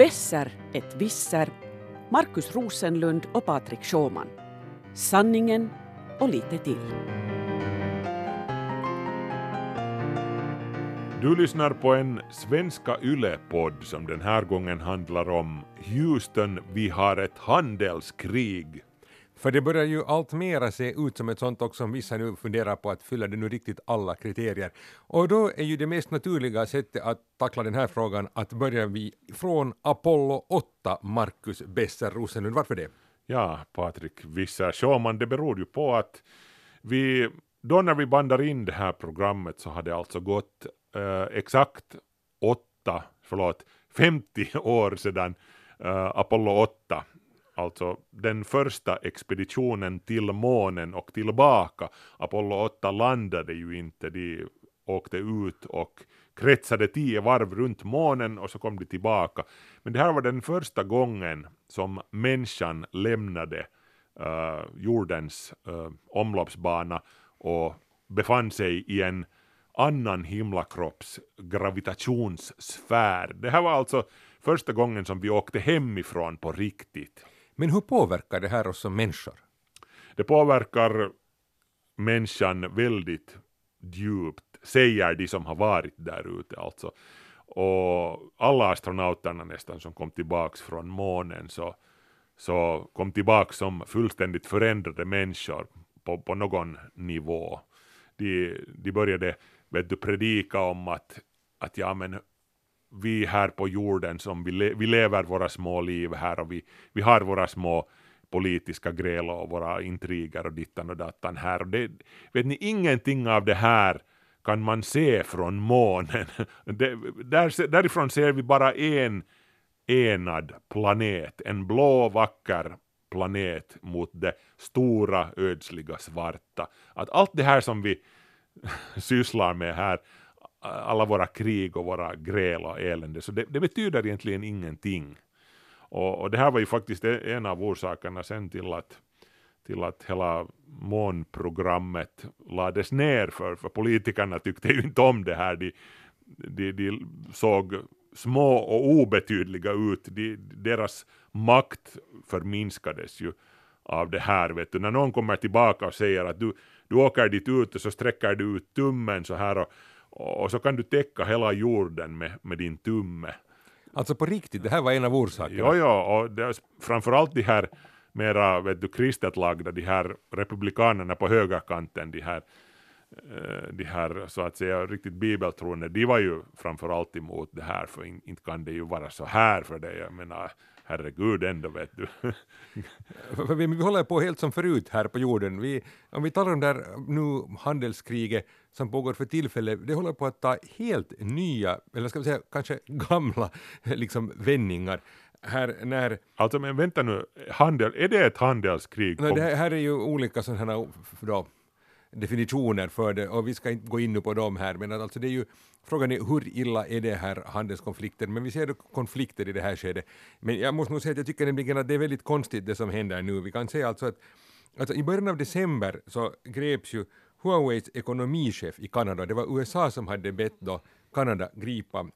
Besser ett visser, Markus Rosenlund och Patrik Sjåman. Sanningen och lite till. Du lyssnar på en Svenska Yle-podd som den här gången handlar om Houston, vi har ett handelskrig. För det börjar ju allt mera se ut som ett sånt också som vissa nu funderar på att fylla det nu riktigt alla kriterier. Och då är ju det mest naturliga sättet att tackla den här frågan att börja vi från Apollo 8, Marcus Besser Rosenlund. Varför det? Ja, Patrik Visser Sjåman, det beror ju på att vi, då när vi bandar in det här programmet så har det alltså gått eh, exakt åtta, förlåt, 50 år sedan eh, Apollo 8 alltså den första expeditionen till månen och tillbaka. Apollo 8 landade ju inte, de åkte ut och kretsade tio varv runt månen och så kom de tillbaka. Men det här var den första gången som människan lämnade uh, jordens uh, omloppsbana och befann sig i en annan himlakropps gravitationssfär. Det här var alltså första gången som vi åkte hemifrån på riktigt. Men hur påverkar det här oss som människor? Det påverkar människan väldigt djupt, säger de som har varit där ute alltså. Och alla astronauterna nästan som kom tillbaks från månen så, så kom tillbaks som fullständigt förändrade människor på, på någon nivå. De, de började vet du, predika om att, att ja men vi här på jorden som vi, le vi lever våra små liv här och vi, vi har våra små politiska gräl och våra intriger och dittan och dattan här. Och det, vet ni, ingenting av det här kan man se från månen. Det, där, därifrån ser vi bara en enad planet, en blå vacker planet mot det stora ödsliga svarta. Att allt det här som vi sysslar med här alla våra krig och våra gräl och elände, så det, det betyder egentligen ingenting. Och, och, det här var ju faktiskt e-, en av orsakerna sen till att, till att hela månprogrammet lades ner, för, för politikerna tyckte ju inte om det här. De, de, de såg små och obetydliga ut, de, deras makt förminskades ju av det här. Vet du. När någon kommer tillbaka och säger att du, du åker dit ut och så sträcker du ut tummen så här och och så kan du täcka hela jorden med, med din tumme. Alltså på riktigt, det här var en av orsakerna? Ja, ja, och det framförallt de här mera vet du, kristet lagda, de här republikanerna på högerkanten, de här, eh, de här så att säga riktigt bibeltroende, de var ju framförallt emot det här, för inte kan det ju vara så här för dig, jag menar, herregud ändå vet du. vi, vi håller på helt som förut här på jorden. Vi, om vi talar om det här nu handelskriget som pågår för tillfället, det håller på att ta helt nya, eller ska vi säga kanske gamla, liksom vändningar. Här, när, alltså men vänta nu, handel, är det ett handelskrig? No, det här, här är ju olika sådana då, definitioner för det och vi ska inte gå in på dem här men alltså det är ju frågan är hur illa är det här handelskonflikten men vi ser konflikter i det här skedet. Men jag måste nog säga att jag tycker nämligen att det är väldigt konstigt det som händer nu. Vi kan säga alltså att alltså i början av december så greps ju Huaweis ekonomichef i Kanada. Det var USA som hade bett då Kanada gripa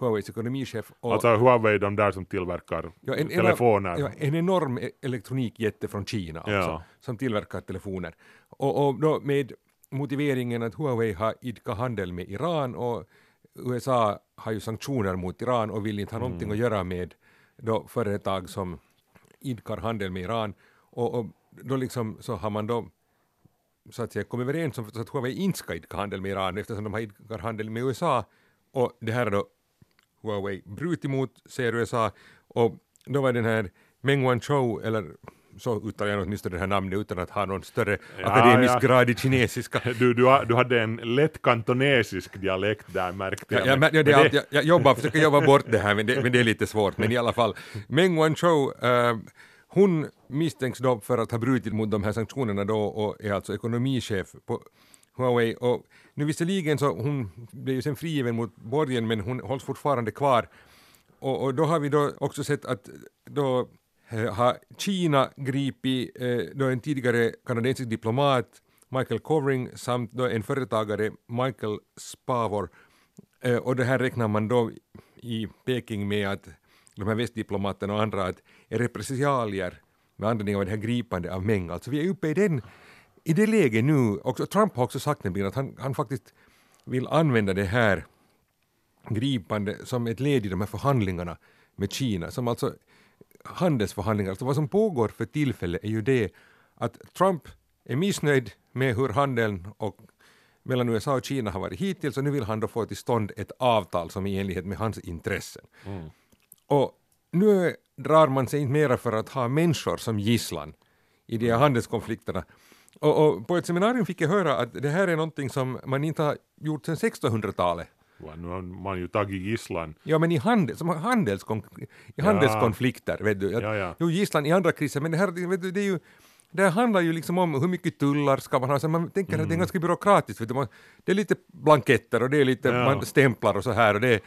Huaweis ekonomichef. Och, alltså Huawei, de där som tillverkar ja, en, telefoner. Ja, en enorm e- elektronikjätte från Kina alltså, ja. som tillverkar telefoner. Och, och då med motiveringen att Huawei har idkat handel med Iran och USA har ju sanktioner mot Iran och vill inte ha mm. någonting att göra med då företag som idkar handel med Iran. Och, och då liksom så har man då så att säga kommit överens om att Huawei inte ska idka handel med Iran eftersom de har idkar handel med USA och det här har då Huawei brutit mot, säger USA, och då var den här Meng Wanzhou, eller så uttalar jag åtminstone det här namnet utan att ha någon större ja, akademisk ja. grad i kinesiska. Du, du, du hade en lätt kantonesisk dialekt där märkte jag. Ja, men, ja, det allt, jag, jag jobbar, försöker jobba bort det här men det, men det är lite svårt, men i alla fall. Meng Wanzhou, uh, hon misstänks då för att ha brutit mot de här sanktionerna då och är alltså ekonomichef på Huawei. Och nu visserligen så hon blev ju sen frigiven mot borgen men hon hålls fortfarande kvar. Och, och då har vi då också sett att då eh, har Kina gripit eh, då en tidigare kanadensisk diplomat Michael Covering samt då en företagare Michael Spavor. Eh, och det här räknar man då i Peking med att de här västdiplomaterna och andra att repressalier med anledning av det här gripande av Meng. Alltså vi är uppe i, den, i det läget nu, och Trump har också sagt nämligen att han, han faktiskt vill använda det här gripande som ett led i de här förhandlingarna med Kina, som alltså handelsförhandlingar. Alltså vad som pågår för tillfället är ju det att Trump är missnöjd med hur handeln och mellan USA och Kina har varit hittills och nu vill han då få till stånd ett avtal som är i enlighet med hans intressen. Mm. Och nu drar man sig inte mera för att ha människor som gisslan i de här handelskonflikterna. Och, och, på ett seminarium fick jag höra att det här är någonting som man inte har gjort sedan 1600-talet. Nu har man ju tagit gisslan. Ja, men i, handel, som handelskon, i handelskonflikter, vet du. Att, ja, ja. Jo, gisslan i andra kriser, men det här, vet du, det är ju det handlar ju liksom om hur mycket tullar ska man ha, så man tänker mm. att det är mm. ganska byråkratiskt, vet du. Man, det är lite blanketter och det är lite, ja. man stämplar och så här och det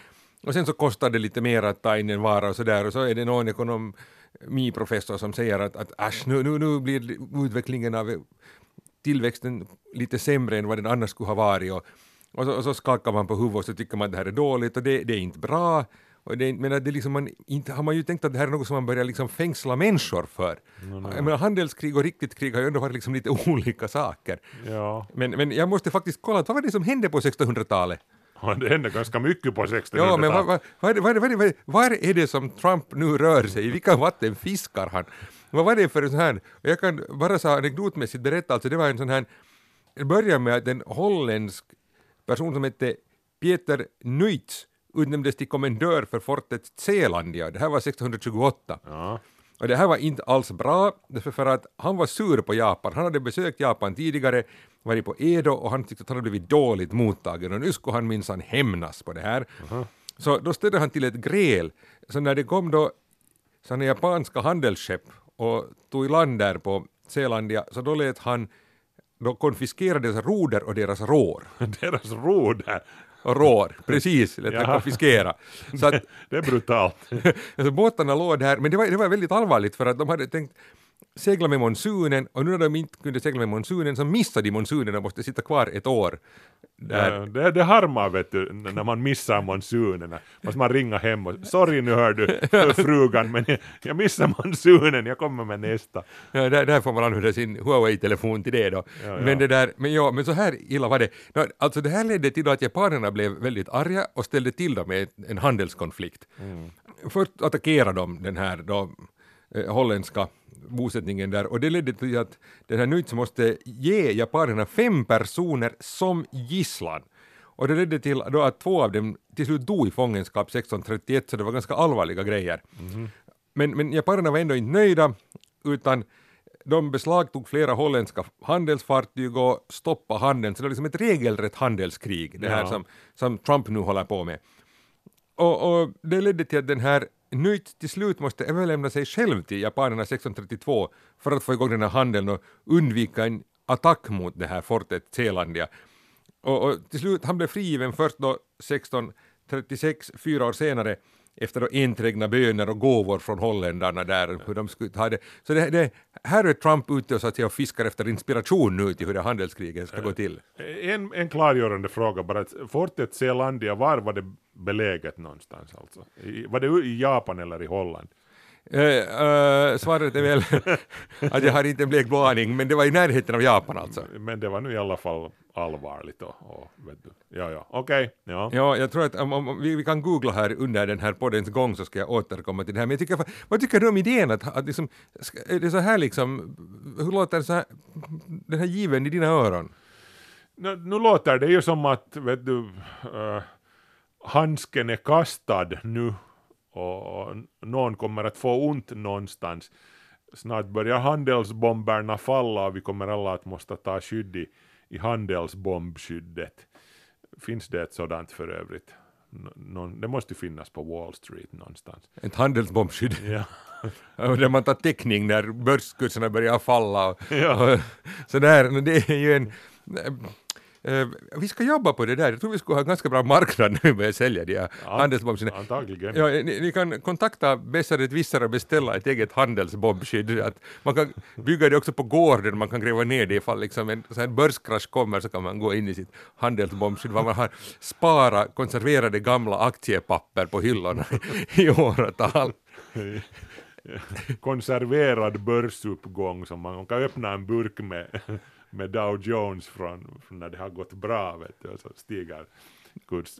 och sen så kostar det lite mer att ta in en vara och så där och så är det någon ekonomiprofessor som säger att, att äsch, nu, nu, nu blir utvecklingen av tillväxten lite sämre än vad den annars skulle ha varit och, och, så, och så skakar man på huvudet och så tycker man att det här är dåligt och det, det är inte bra. Och det, men det liksom man, inte har man ju tänkt att det här är något som man börjar liksom fängsla människor för. No, no. Jag menar, handelskrig och riktigt krig har ju ändå varit liksom lite olika saker. Ja. Men, men jag måste faktiskt kolla, vad var det som hände på 1600-talet? Det hände ganska mycket på 1600-talet. Ja, men vad, vad, vad, vad, vad, vad, är det som Trump nu rör sig i? Vilka vatten fiskar han? Vad var det för en sån här, jag kan bara så anekdotmässigt berätta, alltså det var en sån här, det började med att en holländsk person som hette Peter Nuitz utnämndes till kommendör för fortet Zeelandia, det här var 1628. Ja. Och det här var inte alls bra, för att han var sur på Japan. Han hade besökt Japan tidigare, varit på Edo och han tyckte att han hade blivit dåligt mottagen och nu skulle han minsann hämnas på det här. Uh-huh. Så då stödde han till ett gräl. Så när det kom då sådana japanska handelsskepp och tog i land där på Zeelandia, så då lät han då konfiskera deras roder och deras rår. deras roder? och rår, precis, lät han konfiskera. Så att, det är brutalt. alltså, båtarna låg där, men det var, det var väldigt allvarligt för att de hade tänkt segla med monsunen och nu när de inte kunde segla med monsunen så missade de monsunen och måste sitta kvar ett år. Där. Ja, det, det harmar vet du, när man missar monsunerna. Måste man ringa hem och sorry nu hör du frugan men jag, jag missar monsunen, jag kommer med nästa. Ja, där, där får man använda sin Huawei-telefon till det då. Ja, ja. Men det där, men ja, men så här illa var det. Alltså det här ledde till att japanerna blev väldigt arga och ställde till dem med en handelskonflikt. Mm. Först attackerade de den här då, eh, holländska bosättningen där och det ledde till att den här Nuitz måste ge japanerna fem personer som gisslan. Och det ledde till då att två av dem till slut dog i fångenskap 1631 så det var ganska allvarliga grejer. Mm. Men, men japanerna var ändå inte nöjda utan de beslagtog flera holländska handelsfartyg och stoppade handeln, så det var liksom ett regelrätt handelskrig, det här ja. som, som Trump nu håller på med. Och, och, det ledde till att den här Nuit till slut måste överlämna sig själv till japanerna 1632 för att få igång den här handeln och undvika en attack mot det här fortet Zeelandia. Och, och till slut, han blev frigiven först då 1636, fyra år senare, efter då enträgna böner och gåvor från holländarna där, hur de skulle ha det. Så det, det, här är Trump ute och, så att säga, och fiskar efter inspiration nu till hur det handelskriget ska gå till. En, en klargörande fråga bara, fortet Zeelandia, var var det beläget någonstans alltså? var det i Japan eller i Holland? Uh, uh, svaret är väl att jag har inte en blek aning, men det var i närheten av Japan alltså. Men det var nu i alla fall allvarligt och, och vet du. Ja, ja, okej. Okay. Ja. ja, jag tror att om, om vi, vi, kan googla här under den här poddens gång så ska jag återkomma till det här. Men jag tycker, vad tycker du om idén att, att liksom, är det så här liksom, hur låter så här, den här given i dina öron? Nu, nu låter det ju som att, vet du, uh, handsken är kastad nu och någon kommer att få ont någonstans. Snart börjar handelsbomberna falla och vi kommer alla att måste ta skydd i, i handelsbombskyddet. Finns det ett sådant för övrigt? Någon, det måste finnas på Wall Street någonstans. Ett handelsbombskydd? Ja. där man tar täckning när börskurserna börjar falla och, ja. och sådär. Det är ju en Uh, vi ska jobba på det där. Jag tror vi skulle ha en ganska bra marknad när vi börjar sälja de här Ja, handelsbombskydd. Antagligen. Ja, ni, ni kan kontakta Bessaret Vissar och beställa ett eget handelsbombskydd. Att man kan bygga det också på gården, man kan gräva ner det ifall liksom en här börskrasch kommer så kan man gå in i sitt handelsbombskydd var man har sparat konserverade gamla aktiepapper på hyllorna i åratal. konserverad börsuppgång som man kan öppna en burk med, med Dow Jones från, från när det har gått bra vet du, och så stiger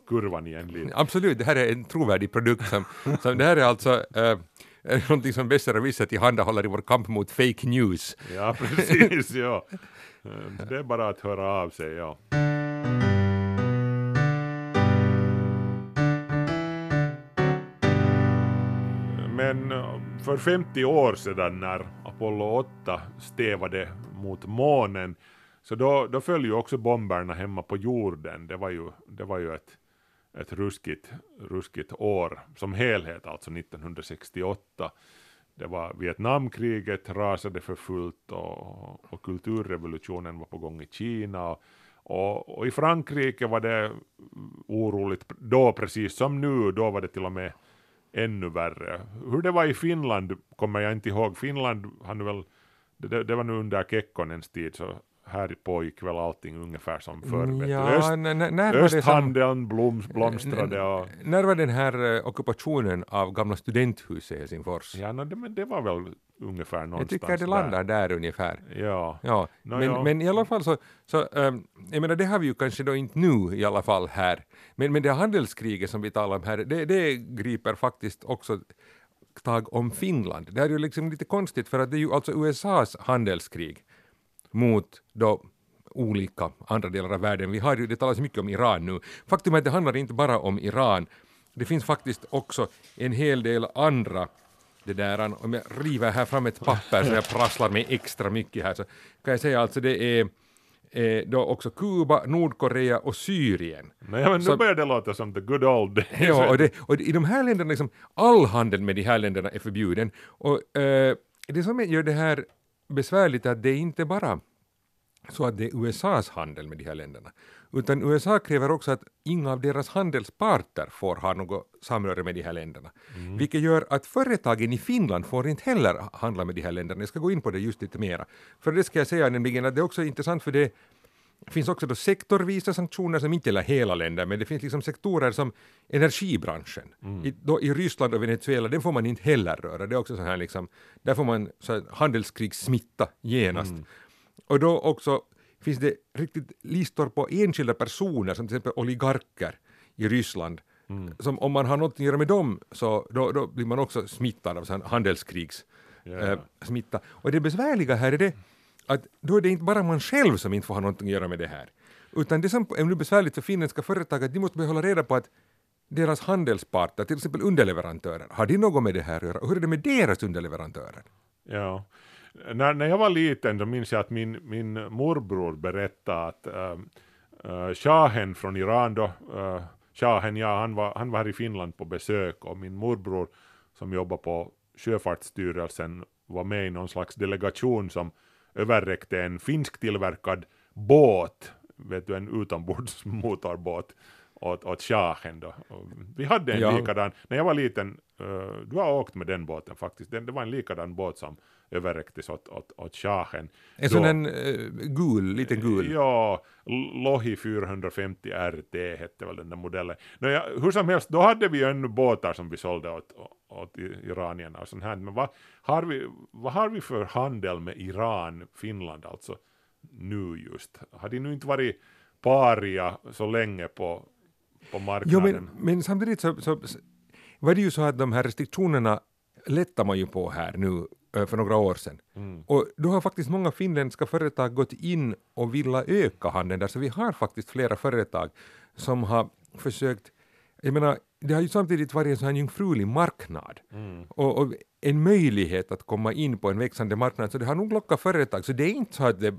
kurvan igen lite. Absolut, det här är en trovärdig produkt. Som, som det här är alltså äh, någonting som Besser och Vissa tillhandahåller i vår kamp mot fake news. Ja, precis, ja. Eh, Det är bara att höra av sig, ja. För 50 år sedan när Apollo 8 stävade mot månen, så då, då föll ju också bomberna hemma på jorden. Det var ju, det var ju ett, ett ruskigt, ruskigt år som helhet, alltså 1968. Det var Vietnamkriget rasade för fullt och, och kulturrevolutionen var på gång i Kina. Och, och, och i Frankrike var det oroligt då precis som nu, då var det till och med ännu värre. Hur det var i Finland kommer jag inte ihåg. Finland han väl, det, det, det var nu under Kekkonens tid, så här pågick väl allting ungefär som förr. vet du. Ja, Öst, som, östhandeln bloms, blomstrade och när var den här eh, ockupationen av gamla studenthuset i Helsingfors? ja, no, det, men det var väl ungefär någonstans Jag tycker det landar där ungefär. där. Ja. Ja, Nå, men, ja. men i alla fall så, så ähm, jag menar det har vi ju kanske då inte nu i alla fall här, men, men det handelskriget som vi talar om här, det, det griper faktiskt också tag om Finland. Det är ju liksom lite konstigt för att det är ju alltså USAs handelskrig mot då olika andra delar av världen. Vi har ju, det talas mycket om Iran nu. Faktum är att det handlar inte bara om Iran. Det finns faktiskt också en hel del andra det där, om jag river här fram ett papper så jag prasslar mig extra mycket här så kan jag säga alltså det är eh, då också Kuba, Nordkorea och Syrien. Nej, men nu Så- börjar det låta som the good old days. Ja, och, det, och i de här länderna, liksom, all handel med de här länderna är förbjuden. Och eh, det som gör det här besvärligt är att det är inte bara så att det är USAs handel med de här länderna, utan USA kräver också att inga av deras handelsparter får ha något samröre med de här länderna. Vilket gör att företagen i Finland får inte heller handla med de här länderna. Jag ska gå in på det just lite mera. För det ska jag säga nämligen att det är också intressant för det det finns också då sektorvisa sanktioner som inte gäller hela länder, men det finns liksom sektorer som energibranschen. I, då, I Ryssland och Venezuela, den får man inte heller röra. Det är också så här liksom, där får man så här, handelskrigsmitta genast. Och då också finns det riktigt listor på enskilda personer, som till exempel oligarker i Ryssland, som om man har något att göra med dem så då, då blir man också smittad av sån här handelskrigs eh, smitta. Och det besvärliga här är det att då är det inte bara man själv som inte får ha någonting att göra med det här. Utan det som är nu besvärligt för finländska företag är att de måste börja hålla reda på att deras handelspartner, till exempel underleverantörer, har de något med det här att göra? Och hur är det med deras underleverantörer? Ja. När, när jag var liten då minns jag att min, min morbror berättade att eh, eh, äh, shahen från Iran då, eh, äh, shahen ja, han var, han var här i Finland på besök och min morbror som jobbar på Sjöfartsstyrelsen var med i någon slags delegation som överräckte en finsk tillverkad båt, vet du, en utombordsmotorbåt åt, åt shahen då. Och vi hade en Ja. likadan, när jag var liten, uh, du har åkt med den båten faktiskt, den, det var en likadan båt som överräcktes åt, åt, åt shahen. En sån en uh, gul, liten gul. Ja, Lohi 450 RT hette väl den där modellen. Nå, ja, hur som helst, då hade vi ju ännu båtar som vi sålde åt, åt iranierna och sånt här. Men vad har, vi, vad har vi för handel med Iran, Finland alltså, nu just? Har de nu inte varit paria så länge på, på Jo, marknaden? men, men samtidigt så, så, var det ju så att de här restriktionerna lättar man ju på här nu eh, för några år sedan. Mm. Och då har faktiskt många finländska företag gått in och vilja öka handeln där, så vi har faktiskt flera företag som har försökt jag menar, det har ju samtidigt varit en sån här jungfrulig marknad Mm. och, och en möjlighet att komma in på en växande marknad, så det har nog lockat företag. Så det är inte så att det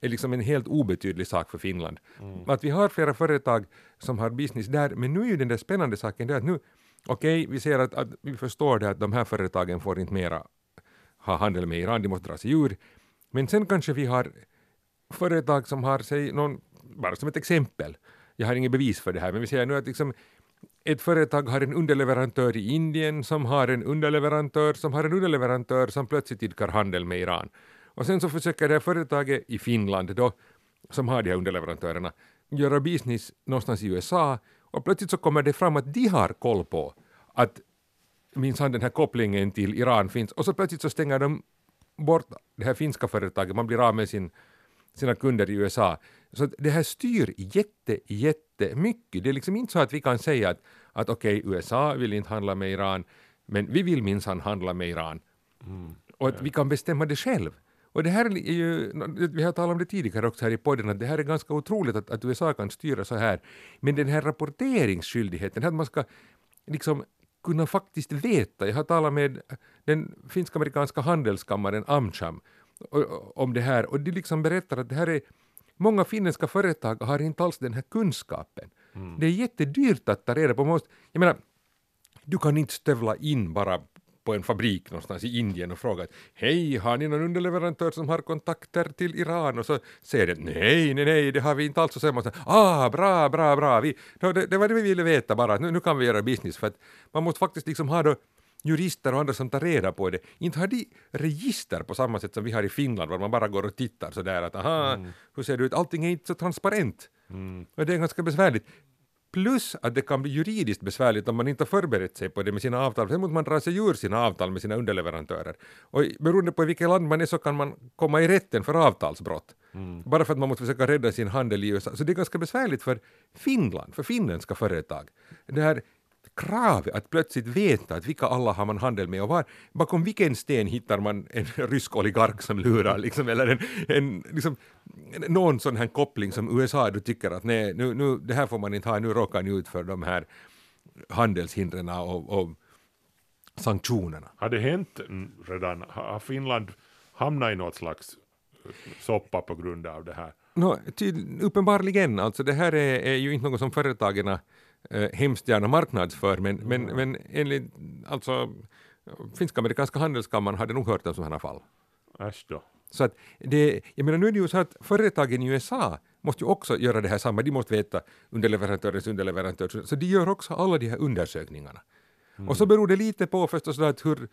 är liksom en helt obetydlig sak för Finland. Att vi har flera företag som har business där, men nu är ju den där spännande saken det att nu, okej, vi ser att, att vi förstår det att de här företagen får inte mera ha handel med Iran, de måste dra sig ur. Men sen kanske vi har företag som har sig någon bara som ett exempel, jag har inget bevis för det här, men vi säger nu att liksom ett företag har en underleverantör i Indien som har en underleverantör som har en underleverantör som plötsligt idkar handel med Iran. Och sen så försöker det här företaget i Finland då, som har de här underleverantörerna, göra business någonstans i USA och plötsligt så kommer det fram att de har koll på att minsann den här kopplingen till Iran finns. Och så plötsligt så stänger de bort det här finska företaget, man blir av med sin, sina kunder i USA. Så det här styr jätte, jättemycket. Det är liksom inte så att vi kan säga att, att okej, okay, USA vill inte handla med Iran, men vi vill minsann handla med Iran. Mm. Och att vi kan bestämma det själv. Och det här är ju, vi har talat om det tidigare också här i podden, att det här är ganska otroligt att, att USA kan styra så här. Men den här rapporteringsskyldigheten, att man ska liksom kunna faktiskt veta. Jag har talat med den finsk-amerikanska handelskammaren Amcham om det här och de liksom berättar att det här är Många finländska företag har inte alls den här kunskapen. Mm. Det är jättedyrt att ta reda på. Måste, jag menar, du kan inte stövla in bara på en fabrik någonstans i Indien och fråga hej, har ni någon underleverantör som har kontakter till Iran? Och så säger de nej, nej, nej, det har vi inte alls. Och så man ah, bra, bra, bra. Vi, no, det, det var det vi ville veta bara, nu, nu kan vi göra business. För att man måste faktiskt liksom ha då jurister och andra som tar reda på det. Inte har de register på samma sätt som vi har i Finland, var man bara går och tittar sådär att aha, mm. hur ser det ut? Allting är inte så transparent. Mm. Och det är ganska besvärligt. Plus att det kan bli juridiskt besvärligt om man inte har förberett sig på det med sina avtal. Sen måste man dra sig ur sina avtal med sina underleverantörer. Och beroende på vilket land man är så kan man komma i rätten för avtalsbrott. Mm. Bara för att man måste försöka rädda sin handel i USA. Så det är ganska besvärligt för Finland, för finländska företag. Det här krav att plötsligt veta att vilka alla har man handel med och var, bakom vilken sten hittar man en rysk oligark som lurar liksom, eller en, en, liksom, någon sån här koppling som USA du tycker att nej, nu, nu, det här får man inte ha, nu råkar ni ut för de här handelshindren och, och sanktionerna. Har det hänt redan, har Finland hamnat i något slags soppa på grund av det här? No, uppenbarligen, alltså det här är, är ju inte något som företagen eh, hemskt gärna marknadsför, men, men, men enligt alltså, finsk-amerikanska handelskammaren hade nog hört om sådana fall. Äsch då. Så att det, jag menar nu är det ju så att företagen i USA måste ju också göra det här samma, de måste veta underleverantörens underleverantör, så de gör också alla de här undersökningarna. Mm. Och så beror det lite på förstås att hur,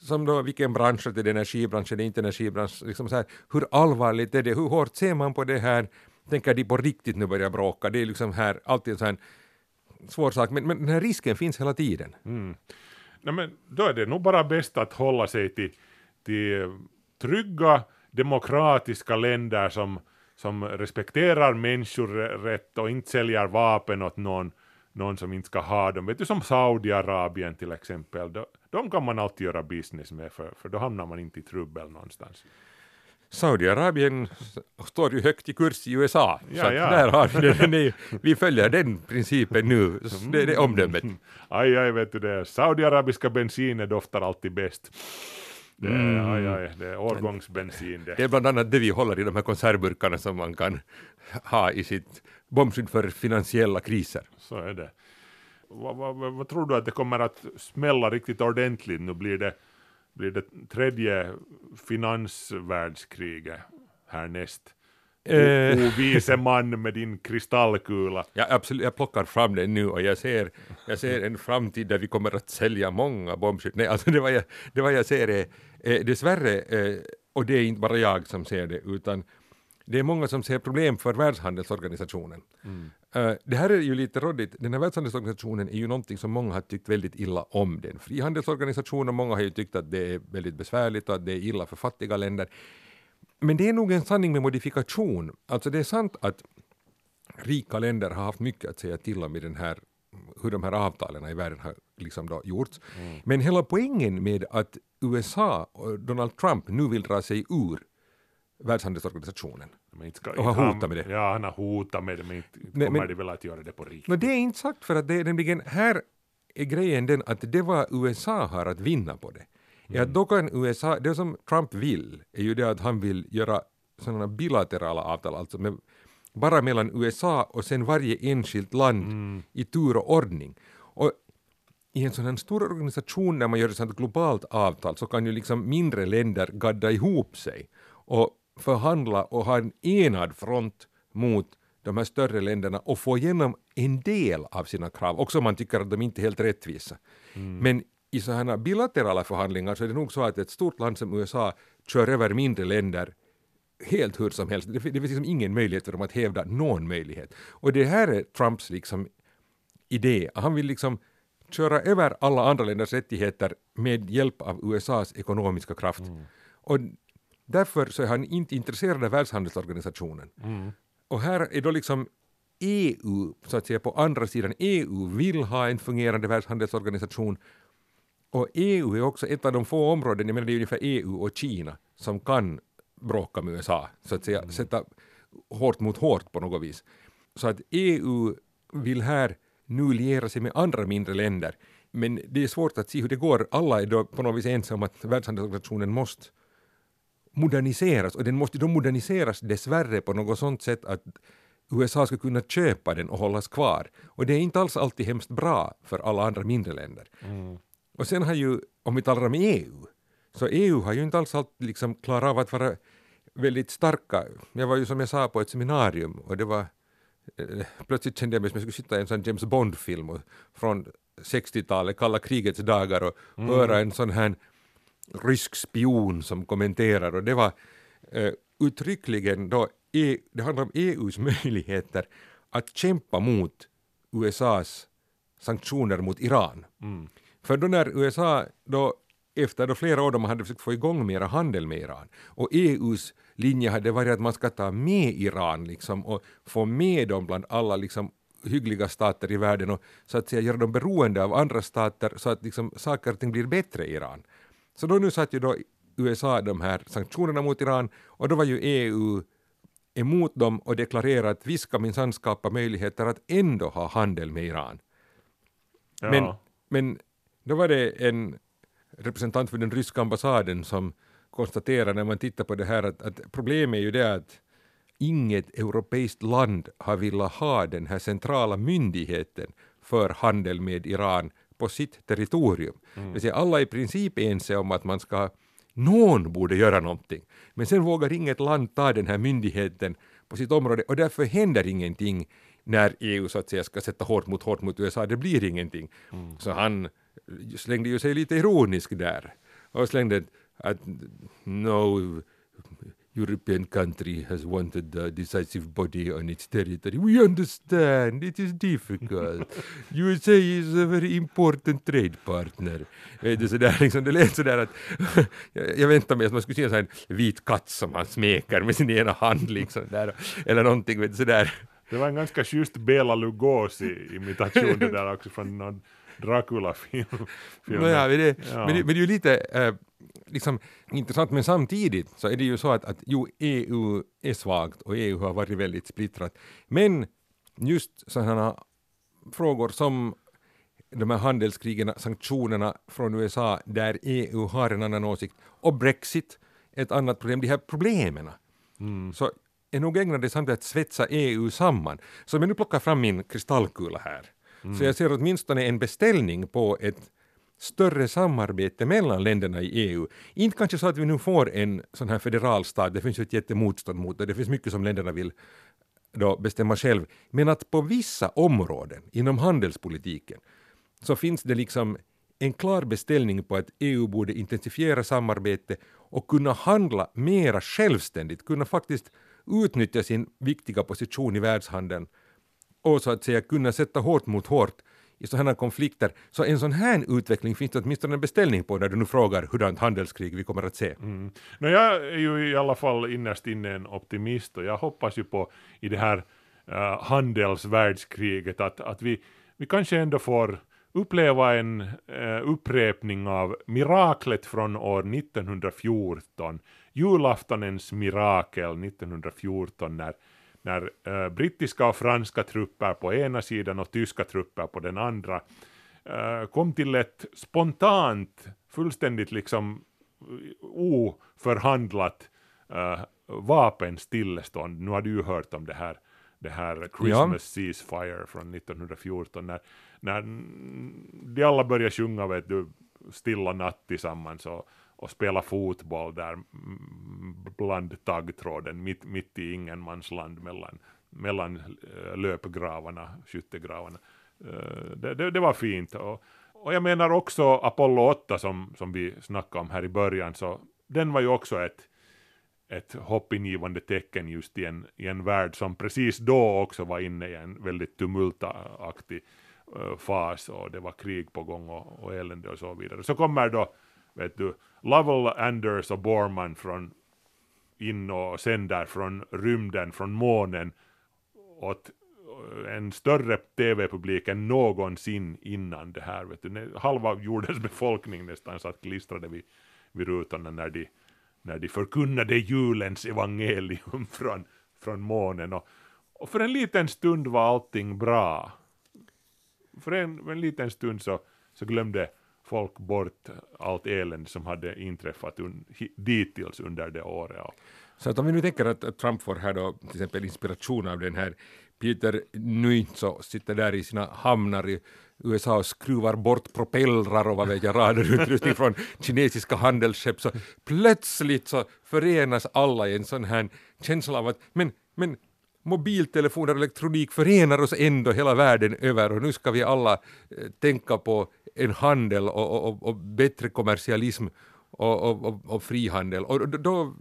som då vilken bransch, är det energibransch, är det inte energibransch, liksom så här, hur allvarligt är det, hur hårt ser man på det här, tänker de på riktigt nu börjar bråka, det är liksom här alltid en sån här svår sak, men, men den här risken finns hela tiden. Mm. Nej, men då är det nog bara bäst att hålla sig till, till trygga demokratiska länder som, som respekterar människorätt och inte säljer vapen åt någon, någon som inte ska ha dem. Vet du som Saudiarabien till exempel, de kan man alltid göra business med för, för då hamnar man inte i trubbel någonstans. Saudiarabien står ju högt i kurs i USA. Ja, så ja. där har vi det. Vi följer den principen nu. Det är det omdömet. Aj, aj, vet du det. Saudiarabiska bensinen doftar alltid bäst. Det är, mm. aj, aj, det är årgångsbensin det. Det är bland annat det vi håller i de här konservburkarna som man kan ha i sitt bombskydd för finansiella kriser. Så är det. Vad, vad, vad tror du att det kommer att smälla riktigt ordentligt? Nu blir det blir det tredje finansvärldskriget härnäst? Eh. Vise man med din kristallkula. Ja, absolut, jag plockar fram den nu och jag ser, jag ser en framtid där vi kommer att sälja många bombskydd. Nej, alltså det var jag, det var jag ser är, är dessvärre, eh, och det är inte bara jag som ser det, utan det är många som ser problem för Världshandelsorganisationen. Mm. Uh, det här är ju lite råddigt. Den här Världshandelsorganisationen är ju någonting som många har tyckt väldigt illa om. Den frihandelsorganisationen, många har ju tyckt att det är väldigt besvärligt och att det är illa för fattiga länder. Men det är nog en sanning med modifikation. Alltså det är sant att rika länder har haft mycket att säga till om i den här hur de här avtalen i världen har liksom då gjorts. Mm. Men hela poängen med att USA och Donald Trump nu vill dra sig ur Världshandelsorganisationen ska, och har hotat med det. Ja, han har hotat med det, men inte Nej, kommer men, de väl att göra det på riktigt. Men det är inte sagt för att det är nämligen, här är grejen den att det var USA har att vinna på det. Mm. Ja, då kan USA, det som Trump vill är ju det att han vill göra sådana bilaterala avtal, alltså med, bara mellan USA och sen varje enskilt land mm. i tur och ordning. Och i en sån här stor organisation när man gör ett sånt globalt avtal så kan ju liksom mindre länder gadda ihop sig och förhandla och ha en enad front mot de här större länderna och få igenom en del av sina krav, också om man tycker att de inte är helt rättvisa. Mm. Men i sådana bilaterala förhandlingar så är det nog så att ett stort land som USA kör över mindre länder helt hur som helst. Det, det finns liksom ingen möjlighet för dem att hävda någon möjlighet. Och det här är Trumps liksom idé. Han vill liksom köra över alla andra länders rättigheter med hjälp av USAs ekonomiska kraft. Mm. Och därför så är han inte intresserad av Världshandelsorganisationen. Mm. Och här är då liksom EU, så att säga på andra sidan, EU vill ha en fungerande världshandelsorganisation och EU är också ett av de få områden, jag menar det är ungefär EU och Kina, som kan bråka med USA, så att säga mm. sätta hårt mot hårt på något vis. Så att EU vill här nu liera sig med andra mindre länder, men det är svårt att se hur det går. Alla är då på något vis ense om att världshandelsorganisationen måste moderniseras och den måste då moderniseras dessvärre på något sånt sätt att USA ska kunna köpa den och hållas kvar. Och det är inte alls alltid hemskt bra för alla andra mindre länder. Mm. Och sen har ju, om vi talar om EU, så EU har ju inte alls alltid liksom klarat av att vara väldigt starka. Jag var ju som jag sa på ett seminarium och det var eh, plötsligt kände jag mig som jag skulle sitta i en sån James Bond-film från 60-talet, kalla krigets dagar och mm. höra en sån här rysk spion som kommenterar och det var uh, uttryckligen då, e, det handlar om EUs möjligheter att kämpa mot USAs sanktioner mot Iran. Mm. För då när USA då efter då flera år de hade försökt få igång mera handel med Iran och EUs linje hade varit att man ska ta med Iran liksom och få med dem bland alla liksom hyggliga stater i världen och så att säga göra dem beroende av andra stater så att liksom saker och ting blir bättre i Iran. Så då nu satt ju då USA de här sanktionerna mot Iran och då var ju EU emot dem och deklarerade att vi ska minsann skapa möjligheter att ändå ha handel med Iran. Ja. Men, men då var det en representant för den ryska ambassaden som konstaterade när man tittar på det här att, att problemet är ju det att inget europeiskt land har velat ha den här centrala myndigheten för handel med Iran på sitt territorium. Mm. Det vill säga alla är i princip ense om att man ska någon borde göra någonting. Men sen vågar inget land ta den här myndigheten på sitt område och därför händer ingenting när EU så att säga ska sätta hårt mot hårt mot USA. Det blir ingenting. Mm. Så han slängde ju sig lite ironisk där och slängde att no European country has wanted a decisive body on its territory. We understand, it is difficult. USA is a very important trade partner. Det, sådär, liksom, det lät sådär att jag, väntade mig att man skulle se en vit katt som han smeker med sin ena hand liksom, där, eller någonting vet, sådär. Det var en ganska schysst Bela Lugosi-imitation det där också från någon Dracula-film. Nåja, men, det, ja. men, det, men det är ju lite äh, liksom, intressant, men samtidigt så är det ju så att, att jo, EU är svagt och EU har varit väldigt splittrat. Men just sådana frågor som de här handelskrigen, sanktionerna från USA där EU har en annan åsikt och Brexit, ett annat problem, de här problemen. Mm. Så är nog ägnade samtidigt att svetsa EU samman. Så om jag nu plockar fram min kristallkula här Mm. Så jag ser åtminstone en beställning på ett större samarbete mellan länderna i EU. Inte kanske så att vi nu får en sån här federal stat, det finns ju ett jättemotstånd mot det, det finns mycket som länderna vill då bestämma själv, men att på vissa områden inom handelspolitiken så finns det liksom en klar beställning på att EU borde intensifiera samarbete och kunna handla mera självständigt, kunna faktiskt utnyttja sin viktiga position i världshandeln och så att säga kunna sätta hårt mot hårt i sådana konflikter. Så en sån här utveckling finns det åtminstone en beställning på när du nu frågar hurdant handelskrig vi kommer att se. Mm. No, jag är ju i alla fall innerst inne en optimist och jag hoppas ju på i det här uh, handelsvärldskriget att, att vi, vi kanske ändå får uppleva en uh, upprepning av miraklet från år 1914, julaftonens mirakel 1914 när när äh, brittiska och franska trupper på ena sidan och tyska trupper på den andra äh, kom till ett spontant, fullständigt liksom oförhandlat äh, vapenstillestånd. Nu har du ju hört om det här det här Christmas ja. ceasefire från 1914 när, när de alla började sjunga vet du, Stilla natt tillsammans och, och spela fotboll där bland taggtråden mitt, mitt i ingenmansland mellan mellan eh, löpgravarna, skyttegravarna. Eh, det, det, det var fint. Och, och jag menar också Apollo 8 som, som vi snackade om här i början, så den var ju också ett, ett hoppingivande tecken just i en, i en värld som precis då också var inne i en väldigt tumultaktig eh, fas och det var krig på gång och, och elände och så vidare. Så kommer då, vet du, Lovell, Anders och Borman från in och sänder från rymden, från månen åt en större tv-publik än någonsin innan det här. Vet du. Halva jordens befolkning nästan satt klistrade vid, vid rutorna när de, när de förkunnade julens evangelium från, från månen. Och, och för en liten stund var allting bra. För en, för en liten stund så, så glömde folk bort allt elände som hade inträffat un, dittills under det året. Så att om vi nu tänker att Trump får här då till exempel inspiration av den här Peter Nuintso sitter där i sina hamnar i USA och skruvar bort propellrar och vad vet jag, radarutrustning från kinesiska handelsskepp så plötsligt så förenas alla i en sån här känsla av att men, men mobiltelefoner och elektronik förenar oss ändå hela världen över och nu ska vi alla eh, tänka på en handel och, och, och bättre kommersialism och, och, och, frihandel. Och då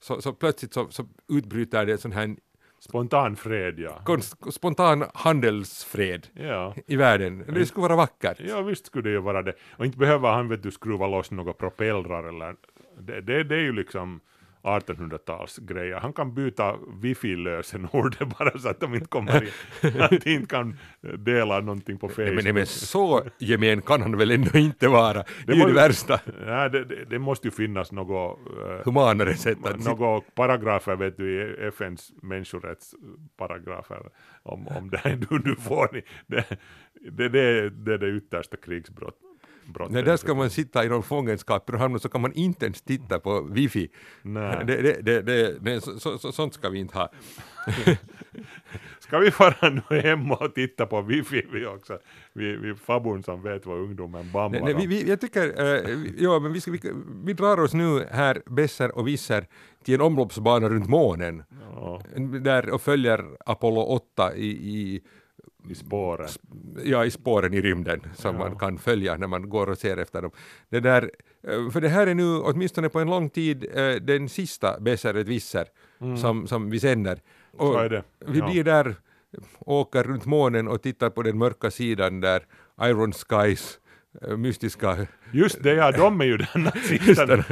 så, så plötsligt så, så utbryter det en sån här Spontan fred, ja. Spontan handelsfred ja. i världen. Det skulle vara vackert. Ja, visst skulle det ju vara det. Och inte behöver han vet du skruva loss några propellrar eller... Det, det, det är ju liksom 1800-talsgrejer. Han kan byta wifi-lösenord bara så att de inte kommer in, att de inte kan dela någonting på Facebook. Men, men så gemen kan han väl ändå inte vara? Det, är ju det värsta. Ja, det, det, det, måste ju finnas något uh, humanare sätt att... Något paragrafer vet du i FNs människorättsparagrafer om, om det här du, du får. Det, det, det, det är det yttersta krigsbrott brott. Nej, där ska man sitta i någon fångenskap och så kan man inte ens titta på wifi. Nej. Det, det, det, det, det, så, så, sånt ska vi inte ha. ska vi fara nu hem och titta på wifi vi också? Vi, vi fabun som vet vad ungdomen bamlar nej, nej, vi, Jag tycker, uh, ja, men vi, ska, vi, vi drar oss nu här, Besser och Visser, till en omloppsbana runt månen. Ja. Där och följer Apollo 8 i, i i spåren. Ja, i spåren i rymden som ja. man kan följa när man går och ser efter dem. Det där, eh, för det här är nu, åtminstone på en lång tid, eh, den sista Besser ett visser mm. som, som vi sänder. Och det. Vi blir där, åker runt månen och tittar på den mörka sidan där Iron Skies mystiska... Just det, ja, de är ju den nazisten.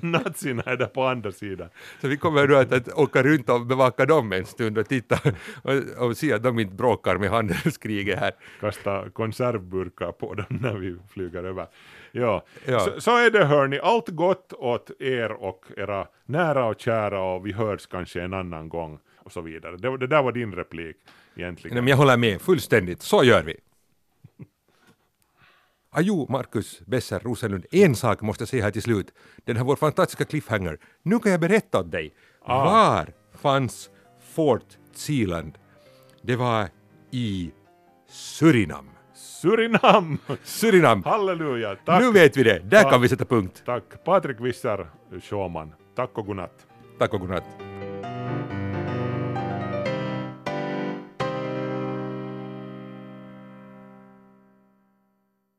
Nazierna är där på andra sidan. Så vi kommer då att, att åka runt och bevaka dem en stund och titta och, och se att de inte bråkar med handelskriget här. Kasta konservburkar på dem när vi flyger över. Ja, ja. Så, så, är det hörni. Allt gott åt er och era nära och kära och vi hörs kanske en annan gång och så vidare. Det, det där var din replik egentligen. Nej, men jag håller med fullständigt. Så gör vi. Ajo, Marcus Besser Rosenlund, en sak måste jag säga här till slut. Den här vår fantastiska cliffhanger. Nu kan jag berätta åt dig. Ah. Var fanns Fort Zeeland? Det var i Surinam. Surinam! Surinam! Halleluja! Tack. Nu vet vi det. Där kan vi sätta punkt. Tack. Patrik Visser, Sjöman. Tack och godnatt. Tack och godnatt.